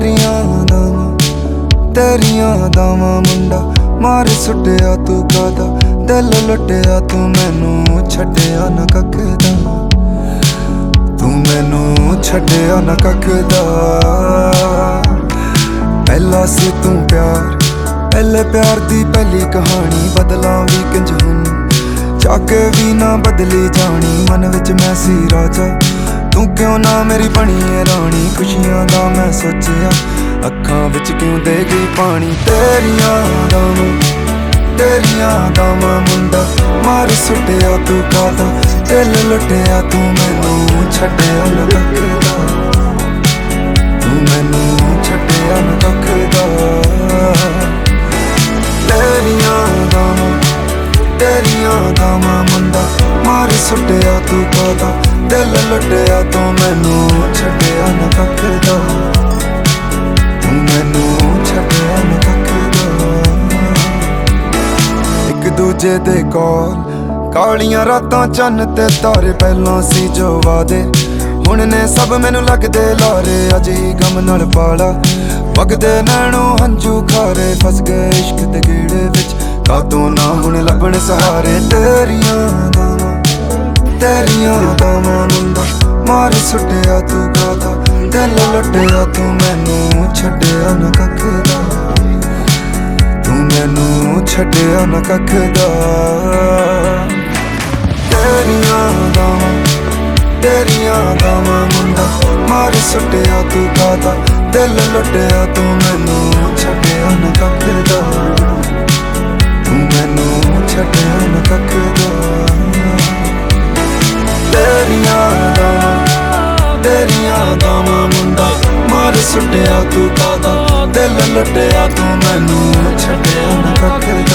ਤੇਰੀਆਂ ਦਾਵਾਂ ਤੇਰੀਆਂ ਦਾਵਾਂ ਮੁੰਡਾ, ਮਾਰ ਸੁੱਟਿਆ ਤੂੰ ਕਾਦਾ ਦਿਲ ਲੁੱਟਿਆ ਤੂੰ ਮੈਨੂੰ, ਛੱਡਿਆ ਨਾ ਕੱਖ ਦਾ ਤੂੰ ਮੈਨੂੰ ਛੱਡਿਆ ਨਾ ਕੱਖ ਦਾ ਪਹਿਲਾ ਸੀ ਤੂੰ ਪਿਆਰ, ਪਹਿਲੇ ਪਿਆਰ ਦੀ ਪਹਿਲੀ ਕਹਾਣੀ, ਬਦਲਾਂ ਵੀ ਕਿੰਜ ਹੁਣ ਚੱਕ ਵੀ ਨਾ ਬਦਲੀ ਜਾਣੀ, ਮਨ ਵਿੱਚ ਮੈਂ ਸੀ ਰਾਜਾ। ਤੂੰ ਕਿਉਂ ਨਾ ਮੇਰੀ ਬਣੀ ਏ ਰਾਣੀ? ਖੁਸ਼ੀਆਂ ਦਾ ਮੈਂ ਸੋਚਿਆ, ਅੱਖਾਂ ਵਿੱਚ ਕਿਉਂ ਦੇ ਗਈ ਪਾਣੀ? ਤੇਰੀਆਂ ਦਾਵਾਂ ਤੇਰੀਆਂ ਦਾਵਾਂ ਮੁੰਡਾ, ਮਾਰ ਸੁੱਟਿਆ ਤੂੰ ਕਾਦਾ ਦਿਲ ਲੁੱਟਿਆ ਤੂੰ ਮੈਨੂੰ, ਛੱਡਿਆ ਨਾ ਕੱਖਦਾ। ਤੂੰ ਮੈਨੂੰ ਛੱਡਿਆ ਨਾ ਕੱਖਦਾ। ਤੇਰੀਆਂ ਦਾਵਾਂ ਤੇਰੀਆਂ ਦਾਵਾਂ ਮੁੰਡਾ, ਮਾਰ ਸੁੱਟਿਆ ਤੂੰ ਕਾਦਾ ਦਿਲ ਲੁੱਟਿਆ, ਤੂੰ ਮੈਨੂੰ ਛੱਡਿਆ ਨਾ ਕੱਖਦਾ ਤੂੰ ਮੈਨੂੰ ਛੱਡਿਆ ਨਾ ਕੱਖਦਾ ਇੱਕ ਦੂਜੇ ਦੇ ਕੋਲ ਕਾਲੀਆਂ ਰਾਤਾਂ ਚੰਨ ਤੇ ਤਾਰੇ ਪਹਿਲਾਂ ਸੀ ਜੋ ਵਾਦੇ। ਹੁਣ ਨੇ ਸਭ ਮੈਨੂੰ ਲੱਗਦੇ ਲਾਰੇ, ਅਜ ਹੀ ਗਮ ਨਾਲ ਪਾਲਾ। ਵਗਦੇ ਨੈਣੋਂ ਹੰਝੂ ਖਾਰੇ, ਫਸ ਗਏ ਇਸ਼ਕ ਦੇ ਗੇੜੇ ਵਿੱਚ। ਕਾਤੋਂ ਨਾ ਹੁਣ ਲੱਭਣ ਸਹਾਰੇ ਤੇਰੀਆਂ ਦਾਵਾਂ ਤੇਰੀਆਂ ਮਾਰ ਸੁੱਟਿਆ ਤੂੰ ਕਾਦਾ ਦਿਲ ਲੁੱਟਿਆ ਤੂੰ ਮੈਨੂੰ ਛੱਡਿਆ ਨਾ ਕੱਖ ਦਾ ਤੂੰ ਮੈਨੂੰ ਛੱਡਿਆ ਨਾ ਕੱਖ ਦਾ ਤੇਰੀਆਂ ਦਾਵਾਂ ਤੇਰੀਆਂ ਦਾਵਾਂ ਮੁੰਡਾ, ਮਾਰ ਸੁੱਟਿਆ ਤੂੰ ਕਾਦਾ ਦਿਲ ਲੁੱਟਿਆ ਤੂੰ ਮੈਨੂੰ ਛੱਡਿਆ ਨਾ ਤੇਰੀਆਂ ਦਾਵਾਂ ਮੁੰਡਾ ਮਾਰ ਸੁੱਟਿਆ ਤੂੰ ਕਾਦਾ ਦਿਲ ਲੁੱਟਿਆ ਤੂੰ ਮੈਨੂੰ ਛੱਡਿਆ ਨਾ ਕੱਖ।